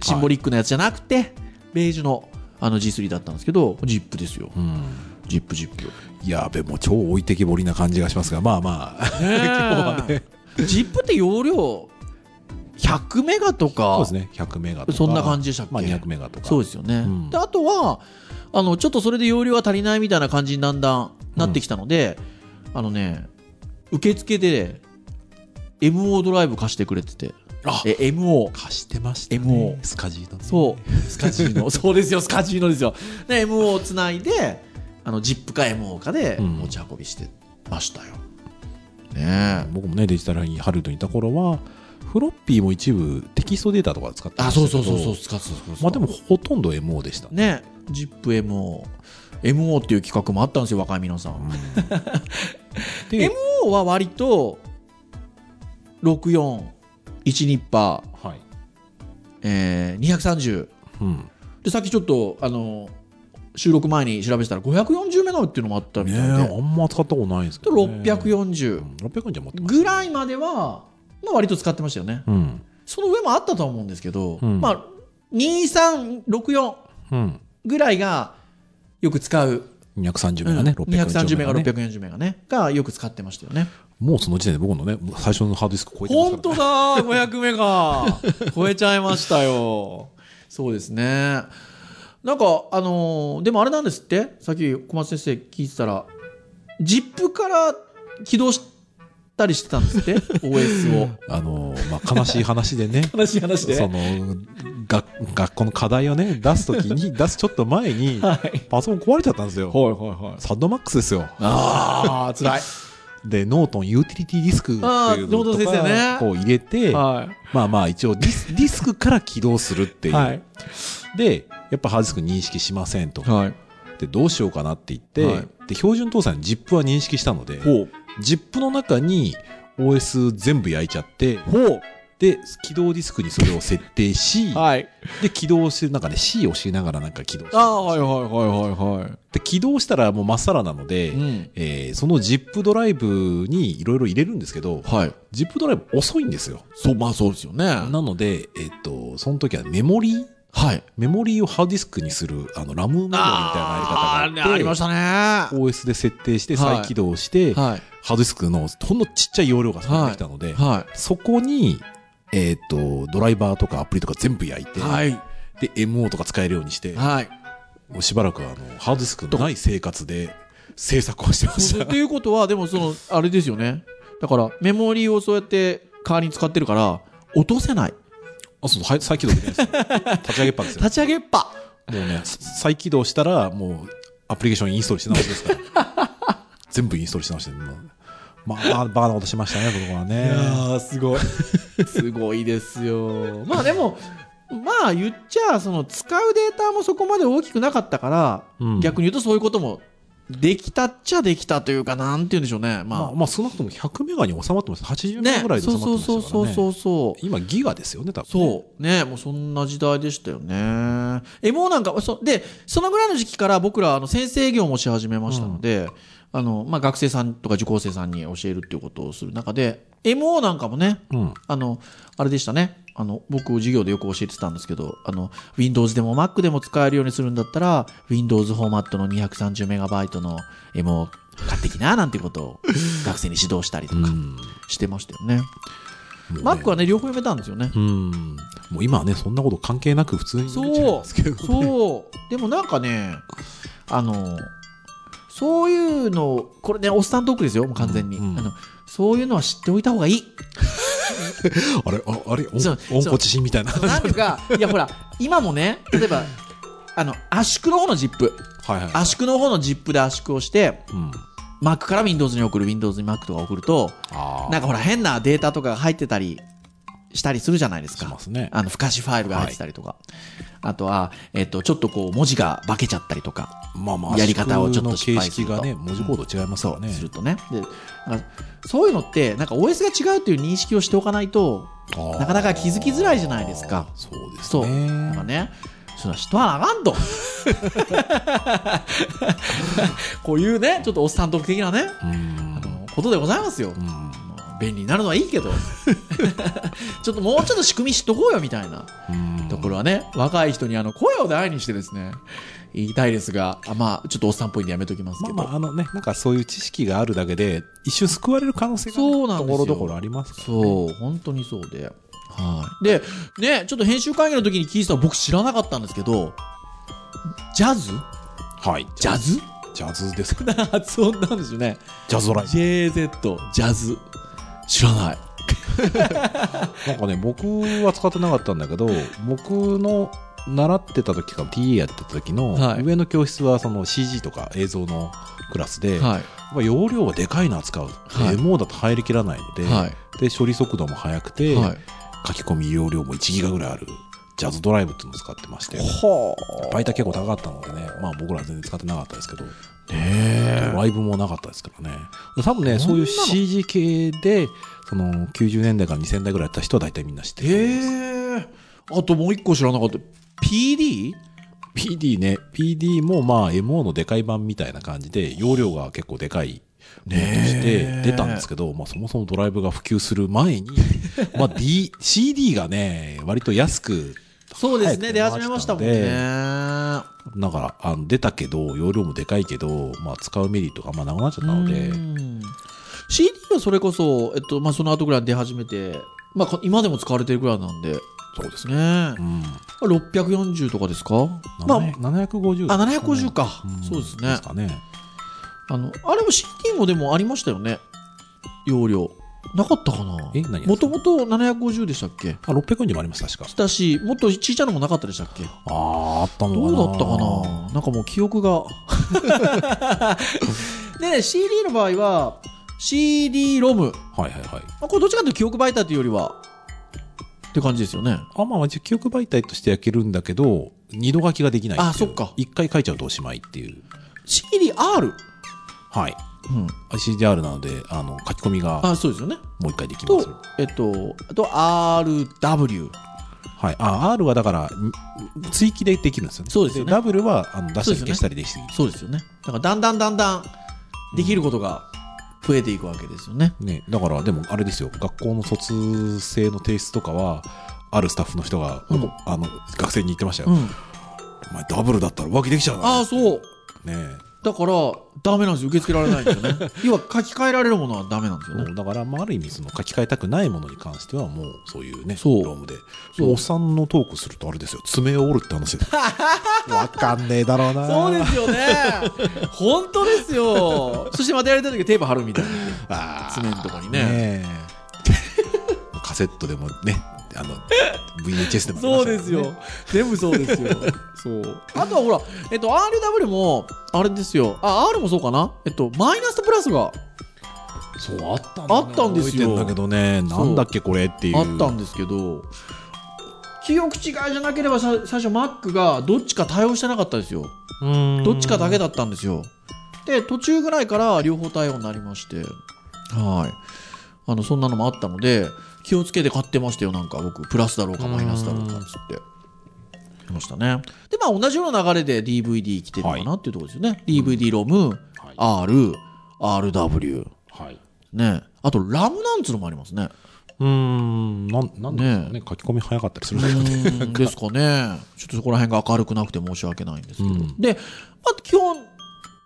Speaker 1: シンボリックなやつじゃなくて、ベージュのあの G3 だったんですけど ZIP ですよ。
Speaker 2: うん、
Speaker 1: ZIPZIP
Speaker 2: やべもう超置いてきぼりな感じがしますが。まあまあ。
Speaker 1: ね [laughs]
Speaker 2: 今日はね。
Speaker 1: ZIP って容量100メガと
Speaker 2: そう
Speaker 1: か
Speaker 2: ですね。100メガとか。
Speaker 1: そんな感じでしたっけ、
Speaker 2: まあ、200メガとか。
Speaker 1: そうですよね、
Speaker 2: うん。
Speaker 1: であとはあのちょっとそれで容量が足りないみたいな感じにだんだんなってきたので、あのね受付で MO ドライブ貸してくれてて。
Speaker 2: あ
Speaker 1: え MO
Speaker 2: 貸してましたね。
Speaker 1: MO
Speaker 2: スカジーのね。
Speaker 1: そう。スカジーノ。[laughs] そうですよスカジーノですよ。で MO をつないであの ZIP か MO かで
Speaker 2: うん。
Speaker 1: 持ち運びしてましたよ、ねえ。
Speaker 2: 僕もねデジタルハリウッドにいた頃はフロッピーも一部テキストデータとかで使ってま
Speaker 1: あ
Speaker 2: したけど。
Speaker 1: そうそうそうそう使って
Speaker 2: まあでもほとんど MO でした。ね
Speaker 1: ね ZIPMO MO っていう企画もあったんですよ若い皆さん。[laughs]
Speaker 2: で
Speaker 1: MO は割と64 1ニッパー、
Speaker 2: はい。
Speaker 1: えー、230
Speaker 2: うん。
Speaker 1: でさっきちょっとあの収録前に調べてたら540メガっていうのもあったみ
Speaker 2: ね
Speaker 1: たいで、
Speaker 2: えあんま使ったことないんですけ
Speaker 1: で
Speaker 2: ど、ね、
Speaker 1: 640
Speaker 2: うん600円じゃ持ってます
Speaker 1: ぐらいまでは、まあ、割と使ってましたよね。
Speaker 2: うん。
Speaker 1: その上もあったとは思うんですけど、
Speaker 2: うん。
Speaker 1: まあ2364
Speaker 2: うん。
Speaker 1: ぐらいがよく使う、
Speaker 2: 230メガね、
Speaker 1: うん
Speaker 2: 640
Speaker 1: 230メガ
Speaker 2: ね。
Speaker 1: 640メガねがよく使ってましたよね
Speaker 2: もうその時点で僕のね最初のハードディスク超えてます
Speaker 1: 本
Speaker 2: から、
Speaker 1: 当だ500メガ超えちゃいましたよ。そうですね。なんかあのーでもあれなんですって？さっき小松先生聞いてたら。ZIP から起動したりしてたんですって？OS を。[laughs]
Speaker 2: あのまあ、悲しい話でね。[laughs]
Speaker 1: 話話
Speaker 2: そのが学校の課題をね出すときに [laughs] 出すちょっと前に
Speaker 1: はい。
Speaker 2: パソコン壊れちゃったんですよ。
Speaker 1: はいはいはい。
Speaker 2: サッドマックスですよ。
Speaker 1: ああ辛い
Speaker 2: で Norton Utility Disk っていうのとかこう入れて、
Speaker 1: は
Speaker 2: まあまあ一応ディス [laughs] ディスクから起動するっていう、
Speaker 1: はい。
Speaker 2: でやっぱハードディスク認識しませんと。
Speaker 1: はい。
Speaker 2: でどうしようかなって言って、
Speaker 1: はい。
Speaker 2: で標準搭載の ZIP は認識したので ZIP の中に OS 全部焼いちゃって
Speaker 1: ほう
Speaker 2: で起動ディスクにそれを設定し、
Speaker 1: はい。
Speaker 2: で起動してなんかね C を押しながらなんか起動して
Speaker 1: ああはいはいはいはいはい。
Speaker 2: で起動したらもうまっさらなので、
Speaker 1: うん。
Speaker 2: えーその ZIP ドライブにいろいろ入れるんですけど
Speaker 1: はい。
Speaker 2: ZIP ドライブ遅いんですよ。
Speaker 1: そうまあそうですよね。
Speaker 2: なので、えっとその時はメモリー
Speaker 1: はい。
Speaker 2: メモリーをハードディスクにするあのラムメモリーみたいなやり方があって
Speaker 1: あーありましたね。は
Speaker 2: OS で設定して
Speaker 1: はい。
Speaker 2: 再起動して、
Speaker 1: い。
Speaker 2: ハードディスクのほんのちっちゃい容量がそこにできたので、
Speaker 1: は
Speaker 2: そこに、えっとドライバーとかアプリとか全部焼いて、
Speaker 1: いはい
Speaker 2: で MO とか使えるようにして、
Speaker 1: はい
Speaker 2: もうしばらくあのハードディスクのない生活で制作をしてました。
Speaker 1: っていうことはでもそのあれですよねだからメモリーをそうやって代わりに使ってるから落とせない
Speaker 2: あ、そう、はい再起動できないですよ。[laughs] 立ち上げっぱですよ。
Speaker 1: 立ち上げっぱ
Speaker 2: もうね、再起動したら、もう、アプリケーションインストールし直しですから。[laughs] 全部インストールし直して、もうまあ、バカなことしましたね、ここはね。
Speaker 1: ーすごい [laughs] すごいですよまあでもまあ言っちゃその使うデータもそこまで大きくなかったから、
Speaker 2: うん
Speaker 1: 逆に言うとそういうこともできたっちゃできたというかなんて言うんでしょうねまあ、
Speaker 2: まあ、まあ、少なくとも100メガに収まってました。80メガ
Speaker 1: ね
Speaker 2: ぐらいで収
Speaker 1: そう
Speaker 2: まって
Speaker 1: そうそう
Speaker 2: ましたからね。
Speaker 1: そうそうそう
Speaker 2: 今、ギガですよね、多分。
Speaker 1: そう。ね、もうそんな時代でしたよね。MO なんか、そで、そのぐらいの時期から僕ら、あの、先生業もし始めましたので、あの、まあ、学生さんとか受講生さんに教えるっていうことをする中で、MO なんかもね、
Speaker 2: うん。
Speaker 1: あの、あれでしたね。あの、僕、授業でよく教えてたんですけど、あの、Windows でも Mac でも使えるようにするんだったら、Windows フォーマットの 230MB の MO 買ってきな、なんていうことを [laughs] 学生に指導したりとか
Speaker 2: うん。
Speaker 1: してましたよね。
Speaker 2: もうね
Speaker 1: Mac はね、両方読めたんですよね。
Speaker 2: うん。もう今はね、そんなこと関係なく普通に読めちゃいますけどね。
Speaker 1: そう。でもなんかね、あの、そういうの、これね、おっさんトークですよ、もう完全に。
Speaker 2: うん。うん
Speaker 1: あのそういうのは知っておいた方がいい。[laughs]
Speaker 2: あれああれ？温故知新みたいな。
Speaker 1: なんか、いやほら、今もね、例えば、あの、圧縮の方のジップ。
Speaker 2: はいはい
Speaker 1: 圧縮の方のジップで圧縮をして、
Speaker 2: うん、
Speaker 1: Mac から Windows に送る、Windows に Mac とか送ると、
Speaker 2: あ
Speaker 1: なんかほら変なデータとかが入ってたりしたりするじゃないですか。
Speaker 2: すね
Speaker 1: あの、不可視ファイルが入ってたりとか。あとは、えっと、ちょっとこう、文字が化けちゃったりとか。
Speaker 2: まあまあ
Speaker 1: やり方をちょっと失
Speaker 2: 圧
Speaker 1: 敗すると
Speaker 2: 形式がね文字コード違いますからね、
Speaker 1: するとね。で、そういうのって、なんか OS が違うっていう認識をしておかないと、なかなか気づきづらいじゃないですか
Speaker 2: そうです
Speaker 1: そう。
Speaker 2: ね
Speaker 1: なんかね、その人はあかんと。[laughs] こういうね、ちょっとおっさん特的なね、
Speaker 2: うん
Speaker 1: あのことでございますよ。
Speaker 2: うん
Speaker 1: 便利になるのはいいけど、[laughs] ちょっともうちょっと仕組み知っとこうよみたいな
Speaker 2: うん
Speaker 1: ところはね、若い人にあの声を大にしてですね、言いたいですが、あまあ、ちょっとおっさんっぽいんでやめときますけど。
Speaker 2: まあまあ、あのね、なんかそういう知識があるだけで、一瞬救われる可能性が、ところどころありますから、ね。
Speaker 1: そう、本当にそうで。はい。で、ね、ちょっと編集会議の時に聞いてたの僕知らなかったんですけど、ジャズ？
Speaker 2: はい。
Speaker 1: ジャズ？
Speaker 2: ジャズですか。[laughs]
Speaker 1: 発音なんですよね。
Speaker 2: ジャズドライ
Speaker 1: JZ、ジャズ。知らない。[laughs]
Speaker 2: なんかね、僕は使ってなかったんだけど、僕の習ってた時から TA やってた時の、
Speaker 1: はい
Speaker 2: 上の教室はその CG とか映像のクラスで、
Speaker 1: は
Speaker 2: やっぱ容量がでかいの扱う。
Speaker 1: はい
Speaker 2: MO だと入りきらないので、
Speaker 1: い。はい。
Speaker 2: で、処理速度も速くて、
Speaker 1: はい。
Speaker 2: 書き込み容量も1ギガぐらいある、ジャズドライブっていうのを使ってまして、
Speaker 1: は
Speaker 2: バイタ結構高かったのでね、まあ僕らは全然使ってなかったですけど、
Speaker 1: ね
Speaker 2: ライブもなかったですからね。多分ね、そういう CG 系で、その90年代から2000代ぐらいやった人は大体みんな知ってる。
Speaker 1: あともう一個知らなかった。PD?
Speaker 2: PD ね、PD もまあ MO のでかい版みたいな感じで、容量が結構でかいものとして出たんですけど、まあそもそもドライブが普及する前に、[laughs] まあ D、CD がね、割と安く、
Speaker 1: そうですね、出始めましたもんね。
Speaker 2: だから、あの出たけど、容量もでかいけど、まあ使うメリットがあんまなくなっちゃったので、
Speaker 1: うん CD はそれこそ、えっと、まあ、その後ぐらいに出始めて、まあ、こ今でも使われてるぐらいなんで、
Speaker 2: そうですね。
Speaker 1: ね
Speaker 2: う。ん。
Speaker 1: 640とかですか？まあ、
Speaker 2: 750
Speaker 1: あ、750か。
Speaker 2: ん
Speaker 1: そうですね
Speaker 2: です。かね。
Speaker 1: あの、あれも CD もでもありましたよね。容量。なかったかな？
Speaker 2: え何が
Speaker 1: もともと750でしたっけ？
Speaker 2: あ、640もあります、確か。
Speaker 1: だし、もっとちっちゃいのもなかったでしたっけ？
Speaker 2: ああ、あったのかな？
Speaker 1: どうだったかな？なんかもう記憶が。[laughs] でね、CD の場合は、CD ロム。
Speaker 2: はいはいはい。
Speaker 1: まあ、これどっちかというと記憶媒体というよりは、って感じですよね。
Speaker 2: あ、まあ、記憶媒体として焼けるんだけど、二度書きができない
Speaker 1: あそっか
Speaker 2: 一回書いちゃうとおしまいっていう。
Speaker 1: CDR。
Speaker 2: はい。
Speaker 1: うん。
Speaker 2: CDR なので、あの、書き込みが
Speaker 1: あ、そうですよね。
Speaker 2: もう一回できます
Speaker 1: と。、えっと、あと RW。
Speaker 2: はい。あ、R はだから、ん追記でできるんですよね。
Speaker 1: そうですよね
Speaker 2: ダブルは、あの、出したり消したりできる。
Speaker 1: そうですよね。だからだんだんだんだんできることが増えていくわけですよね。
Speaker 2: ね、だから、でもあれですよ、学校の卒生の提出とかは、あるスタッフの人が、
Speaker 1: うん
Speaker 2: あの、学生に言ってましたよ。
Speaker 1: うん。
Speaker 2: お前ダブルだったら浮気できちゃうな。
Speaker 1: ああ、そう。
Speaker 2: ね
Speaker 1: だから、ダメなんですよ。受け付けられないんですよね。[laughs] 要は書き換えられるものはダメなんですよね。
Speaker 2: だから、まあ、ある意味、その書き換えたくないものに関しては、もう、そういうね、
Speaker 1: そう
Speaker 2: ロームで。おっさんのトークすると、あれですよ、爪を折るって話で。[laughs] わかんねえだろうな。
Speaker 1: そうですよね。本当ですよ。そしてまたやりたい時はテープ貼るみたいな。爪のとこにね
Speaker 2: え [laughs] カセットでもね、あの、VHS でもありま
Speaker 1: そうですよ。全部そうですよ。そう。あとはほら、えっと、RW も、あれですよ。あ、R もそうかな？えっと、マイナスとプラスが
Speaker 2: そう、あったん
Speaker 1: あったんですよ
Speaker 2: だけどね、なんだっけ、これっていう。
Speaker 1: あったんですけど、記憶違いじゃなければさ最初 Mac がどっちか対応してなかったですよ。
Speaker 2: うん
Speaker 1: どっちかだけだったんですよ。で、途中ぐらいから両方対応になりまして、はい。あの、そんなのもあったので、気をつけて買ってましたよ、なんか僕、プラスだろうかマイナスだろうかっつって。ましたね。で、まあ同じような流れで DVD 来てるのかなっていうところですよね。DVD ロム、
Speaker 2: はい
Speaker 1: R、RW。
Speaker 2: はい。
Speaker 1: ね。あと、ラムなんつうのもありますね。
Speaker 2: うーん、なん、なんでね
Speaker 1: ね
Speaker 2: 書き込み早かったりす
Speaker 1: う
Speaker 2: るんですかね。
Speaker 1: ーんですかね。ちょっとそこら辺が明るくなくて申し訳ないんですけど。
Speaker 2: うん
Speaker 1: で、まあ、基本、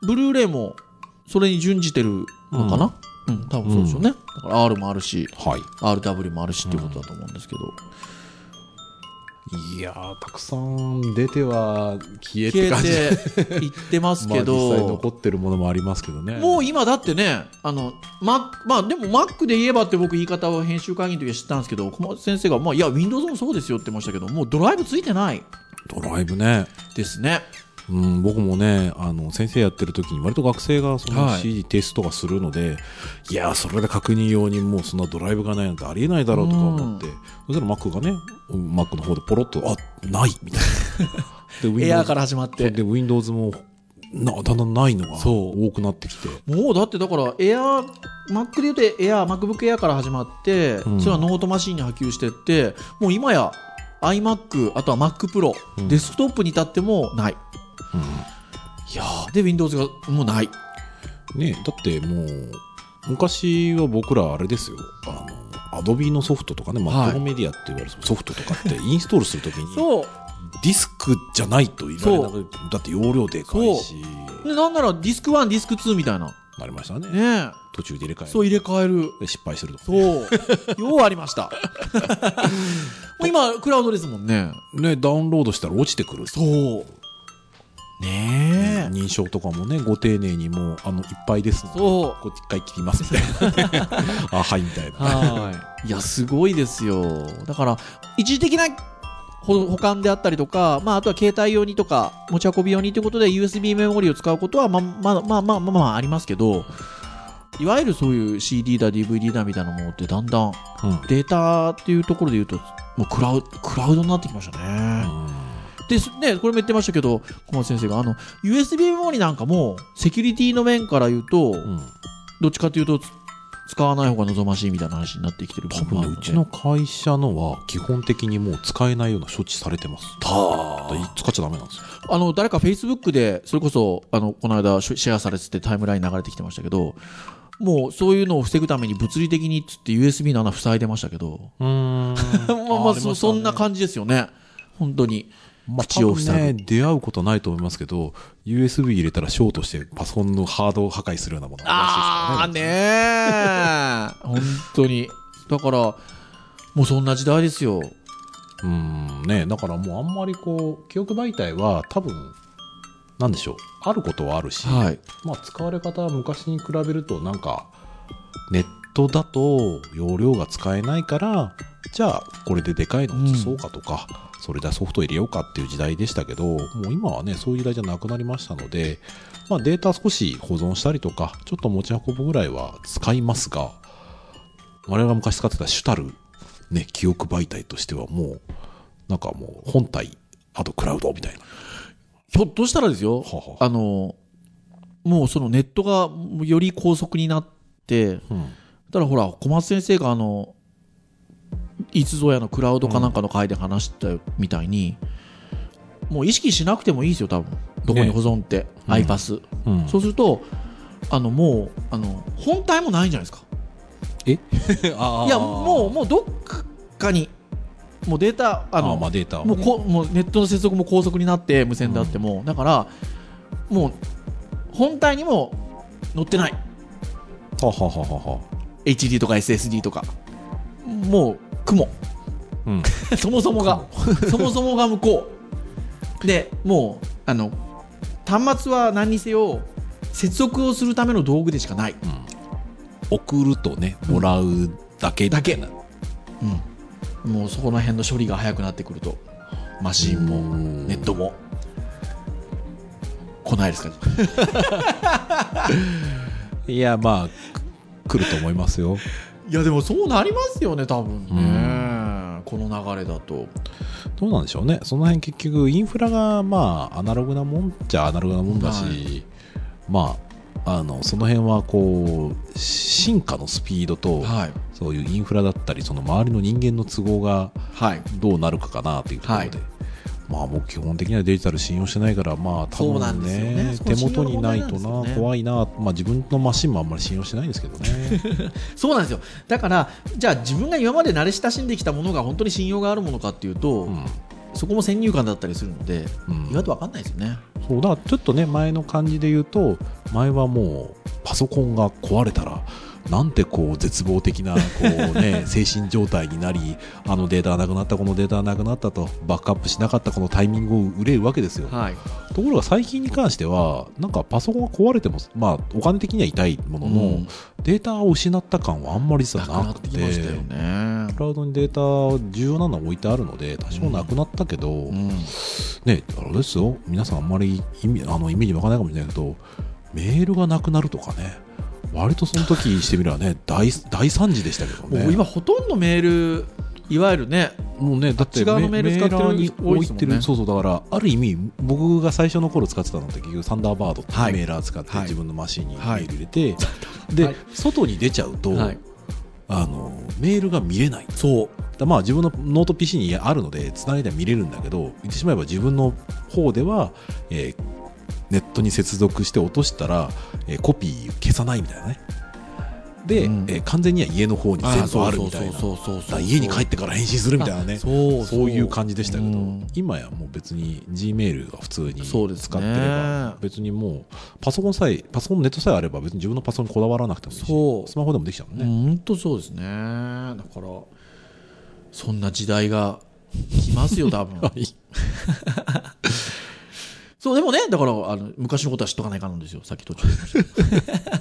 Speaker 1: ブルーレイもそれに準じてるのかな、うん、多分そうでしょうね。だから R もあるし、
Speaker 2: はい。
Speaker 1: RW もあるしっていうことだと思うんですけど。
Speaker 2: いやー、たくさん出ては消えて感じで。
Speaker 1: ていってますけ [laughs]
Speaker 2: まあ実際
Speaker 1: ど、
Speaker 2: 残ってるものもありますけどね。
Speaker 1: もう今だってね、あの、ま、まあでも Mac で言えばって僕言い方を編集会議の時は知ったんですけど、小松先生が、まあいや、Windows もそうですよって言ってましたけど、もうドライブついてない
Speaker 2: ドライブね。
Speaker 1: ですね。
Speaker 2: うん、僕もね、あの、先生やってる時に割と学生がその
Speaker 1: はい。
Speaker 2: CD 提出とかするので、い、やー、それで確認用にもうそんなドライブがないなんてありえないだろうとか思って、そしたら Mac がね、うん Mac の方でポロッと、あ、ない！みたいな。[laughs] で、
Speaker 1: エアー
Speaker 2: Windows
Speaker 1: から始まって。
Speaker 2: で、Windows も、な、だんだんないのが
Speaker 1: そう。
Speaker 2: 多くなってきて。
Speaker 1: もうだってだからエア Mac で言うとエア MacBook Air から始まって、
Speaker 2: うん。
Speaker 1: それはノートマシンに波及していってもう今や iMac あとは Mac Pro、
Speaker 2: うん。
Speaker 1: デスクトップに至ってもないいやーで Windows がもうない。
Speaker 2: うん、ねだってもう、昔は僕らあれですよ、あの、アドビのソフトとかね、マ
Speaker 1: はい。
Speaker 2: クロメディアって言われるソフトとかって [laughs] インストールするときに、
Speaker 1: そう。
Speaker 2: ディスクじゃないと言われなくだって容量でかいし、
Speaker 1: でなんならディスク1ディスク2みたいな。
Speaker 2: なりましたね。
Speaker 1: ね
Speaker 2: 途中で入れ替える。
Speaker 1: そう入れ替える。
Speaker 2: で失敗するとか
Speaker 1: そう。ようありました。[laughs] もう今クラウドですもんね。
Speaker 2: ね、ダウンロードしたら落ちてくる。
Speaker 1: そうねえ
Speaker 2: 認証とかもね、ご丁寧にもう、あの、いっぱいですので、
Speaker 1: そう
Speaker 2: こっち一回切りますみたいな。[laughs] あ、はい、みたいな。
Speaker 1: はい。いや、すごいですよ。だから、一時的なほ保管であったりとか、まあ、あとは携帯用にとか、持ち運び用にということで、USB メモリを使うことは、まあ、まあ、まあ、まあ、まあ、まあ、ありますけど、いわゆるそういう CD だ、DVD だみたいなものって、だんだん
Speaker 2: うん。
Speaker 1: データっていうところで言うと、もうクラウクラウドになってきましたね。ですね、これも言ってましたけど、小松先生が、あの、USB メモリなんかも、セキュリティの面から言うと、
Speaker 2: うん。
Speaker 1: どっちかというと、つ使わない方が望ましいみたいな話になってきてる部
Speaker 2: 多分ね、
Speaker 1: 分もあるので
Speaker 2: うちの会社のは基本的にもう使えないような処置されてます。
Speaker 1: た
Speaker 2: 使っちゃダメなんですよ。
Speaker 1: あの誰か Facebook でそれこそあのこの間シェアされててタイムライン流れてきてましたけどもうそういうのを防ぐために物理的にっつって USB の穴塞いでましたけど
Speaker 2: うーん。[laughs]
Speaker 1: まあまあそそんな感じですよね本当に
Speaker 2: まあ、
Speaker 1: 口を
Speaker 2: ね、出会うことないと思いますけど、USB 入れたらショートしてパソコンのハードを破壊するようなもの
Speaker 1: ああ
Speaker 2: らしいですから
Speaker 1: ねえ [laughs] 本当に。だからもうそんな時代ですよ。
Speaker 2: うんね、だからもうあんまりこう、記憶媒体は多分、なんでしょう、あることはあるし、
Speaker 1: はい。
Speaker 2: まあ使われ方は昔に比べるとなんか、ネットだと容量が使えないから、じゃあこれででかいの移そうかとか、それでソフト入れようかっていう時代でしたけど、もう今はね、そういう時代じゃなくなりましたので、まあデータ少し保存したりとか、ちょっと持ち運ぶぐらいは使いますが、我々が昔使ってた主たるね、記憶媒体としてはもう、なんかもう本体、あとクラウドみたいな。
Speaker 1: ひょっとしたらですよ
Speaker 2: はは
Speaker 1: あのもうそのネットがより高速になって
Speaker 2: うん。
Speaker 1: ただほら小松先生があのいつぞやのクラウドかなんかの回で話したみたいに、もう意識しなくてもいいですよ多分。どこに保存って、
Speaker 2: うん。
Speaker 1: iPass、
Speaker 2: うん。
Speaker 1: そうするとあのもうあの本体もないんじゃないですか。[laughs]
Speaker 2: あ
Speaker 1: いやもうもうどっかにもうデータあ
Speaker 2: あ
Speaker 1: の
Speaker 2: のまあデータ
Speaker 1: もうこもうネットの接続も高速になって無線であっても、だからもう本体にも載ってない。
Speaker 2: ははははは。
Speaker 1: HD とか SSD とか。もう雲。
Speaker 2: うん。[laughs]
Speaker 1: そもそもが。そもそもが向こう。でもうあの端末は何にせよ接続をするための道具でしかない、
Speaker 2: 送るとね、もらうだけ。
Speaker 1: だけ。うん、もうそこの辺の処理が早くなってくると。マシンも
Speaker 2: うん。
Speaker 1: ネットも。来ないですか？[laughs]
Speaker 2: いや、まあ、く来ると思いますよ。
Speaker 1: いやでもそうなりますよね多分ね、この流れだと。
Speaker 2: どうなんでしょうね。その辺結局、インフラが、まあ、アナログなもんっちゃアナログなもんだし、
Speaker 1: はい。
Speaker 2: まあ、あの、その辺は、こう、進化のスピードと、
Speaker 1: はい。
Speaker 2: そういうインフラだったり、その周りの人間の都合が
Speaker 1: はい。
Speaker 2: どうなるかかなというところで。
Speaker 1: はい
Speaker 2: まあ僕基本的にはデジタル信用してないから、まあ多分
Speaker 1: ね
Speaker 2: ね、手元にないとな、
Speaker 1: ね
Speaker 2: 怖いな、まあ自分のマシンもあんまり信用してないんですけどね。[laughs]
Speaker 1: そうなんですよ。だからじゃあ自分が今まで慣れ親しんできたものが本当に信用があるものかっていうと、
Speaker 2: うん。
Speaker 1: そこも先入観だったりするので、
Speaker 2: うん。
Speaker 1: 意外と分かんないですよね。
Speaker 2: そうだちょっとね前の感じで言うと前はもうパソコンが壊れたらなんてこう絶望的なこう、ね、[laughs] 精神状態になりあのデータがなくなったこのデータがなくなったとバックアップしなかったこのタイミングを憂うわけですよ。
Speaker 1: はい。
Speaker 2: ところが最近に関してはなんかパソコンが壊れても、まあ、お金的には痛いものの、
Speaker 1: うん。
Speaker 2: データを失った感はあんまり実は
Speaker 1: なく
Speaker 2: て
Speaker 1: てきましたよね。
Speaker 2: クラウドにデータ重要なのは置いてあるので多少なくなったけど、
Speaker 1: うん。
Speaker 2: ね、あれですよ、皆さんあんまり意味あのイメージわかんないかもしれないけど、メールがなくなるとかね、割とその時にしてみればね、大大惨事でしたけどね。
Speaker 1: もう今ほとんどメールいわゆるね
Speaker 2: もうね、だって
Speaker 1: 側のメール使ってる
Speaker 2: に置いてる、そうそう、だから、ある意味、僕が最初の頃使ってたのって、結局、サンダーバードって
Speaker 1: はい。
Speaker 2: メーラー使って、
Speaker 1: はい。
Speaker 2: 自分のマシンにメ
Speaker 1: はい。
Speaker 2: ール入れて、で、
Speaker 1: はい。
Speaker 2: 外に出ちゃうと、
Speaker 1: はい。
Speaker 2: あの、メールが見れない。
Speaker 1: そう。
Speaker 2: だまあ自分のノート PC にあるので、つないで見れるんだけど、言ってしまえば自分の方では、えーネットに接続して落としたら、えーコピー消さないみたいなね。で、
Speaker 1: うん。
Speaker 2: えー完全には家の方に全部あるみたいな。
Speaker 1: そうそうそう
Speaker 2: だ
Speaker 1: そう
Speaker 2: から家に帰ってから返信するみたいなね。
Speaker 1: そう
Speaker 2: そう。いう感じでしたけど、
Speaker 1: うん。
Speaker 2: 今やもう別に Gmail が普通に使ってれば、別にもうパソコンさえ、パソコンのネットさえあれば別に自分のパソコンにこだわらなくてもいいし、
Speaker 1: そう。
Speaker 2: スマホでもできちゃうもんね。
Speaker 1: 本当そうですね。だからそんな時代が来ますよ多分。[laughs]
Speaker 2: はい
Speaker 1: そうでもねだからあの昔のことは知っとかないかなんですよさっき途中で言いました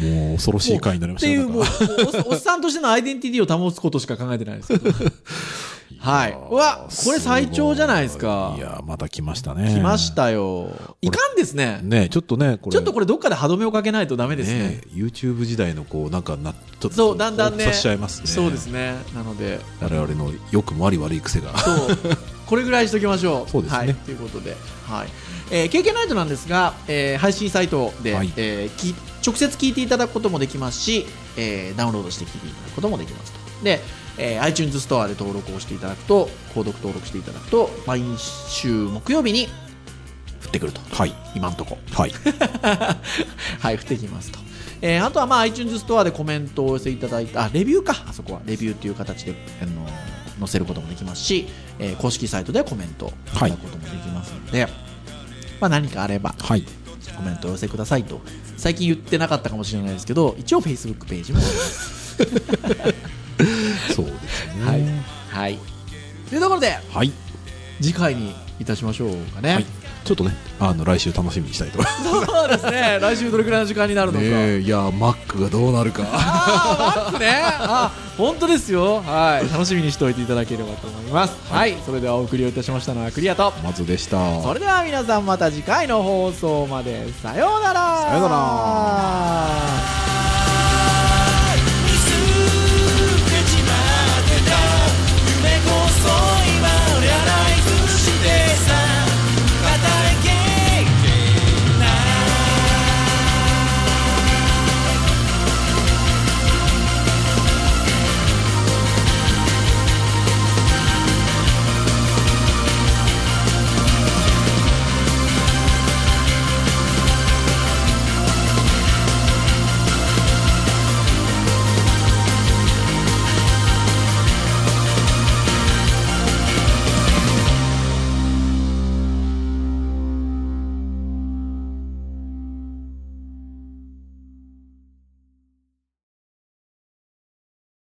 Speaker 2: もう恐ろしい回になりましたよ
Speaker 1: っていうもうおおっさんとしてのアイデンティティを保つことしか考えてないですけどはいうわこれ最長じゃないですか
Speaker 2: いやまた来ましたね
Speaker 1: 来ましたよいかんですね
Speaker 2: ねちょっとねこれ
Speaker 1: ちょっとこれどっかで歯止めをかけないとダメですね
Speaker 2: ね YouTube 時代のこうなんかなちょっと
Speaker 1: そうだんだんね
Speaker 2: 彷彿させちゃいますね
Speaker 1: そうですねなので
Speaker 2: 我々の良くもあり悪い癖が
Speaker 1: そうこれぐらいにしときましょう。
Speaker 2: そうですね
Speaker 1: はい、ということで、はいえー、KK ナイトなんですが、えー配信サイトで、
Speaker 2: はい
Speaker 1: えーき直接聞いていただくこともできますし、えーダウンロードして聞いていただくこともできますと。で、えー iTunes ストアで登録をしていただくと、購読登録していただくと、毎週木曜日に降ってくると。
Speaker 2: はい
Speaker 1: 今んとこ。
Speaker 2: はい [laughs]
Speaker 1: はい、降ってきますと。えーあとはまあ iTunes ストアでコメントをお寄せいただいた、あ、レビューか、あそこは。レビューという形で、あの載せることもできますし、えー公式サイトでコメントいただくこともできますので、まあ何かあれば
Speaker 2: はい
Speaker 1: コメントをお寄せくださいと。最近言ってなかったかもしれないですけど、一応 Facebook ページもあります。[laughs]
Speaker 2: そうですね
Speaker 1: はい。はい。というところで、
Speaker 2: はい
Speaker 1: 次回にいたしましょうかね。
Speaker 2: はいちょっとねあの来週楽しみにしたいと。思います
Speaker 1: そうですね。来週どれくらいの時間になるのか。
Speaker 2: ねえいや Mac がどうなるか。
Speaker 1: マックね。あ本当ですよ。はい。楽しみにしておいていただければと思います。はい、それではお送りをいたしましたのはクリアと。
Speaker 2: まずでした。
Speaker 1: それでは皆さんまた次回の放送まで。さようなら。
Speaker 2: さようなら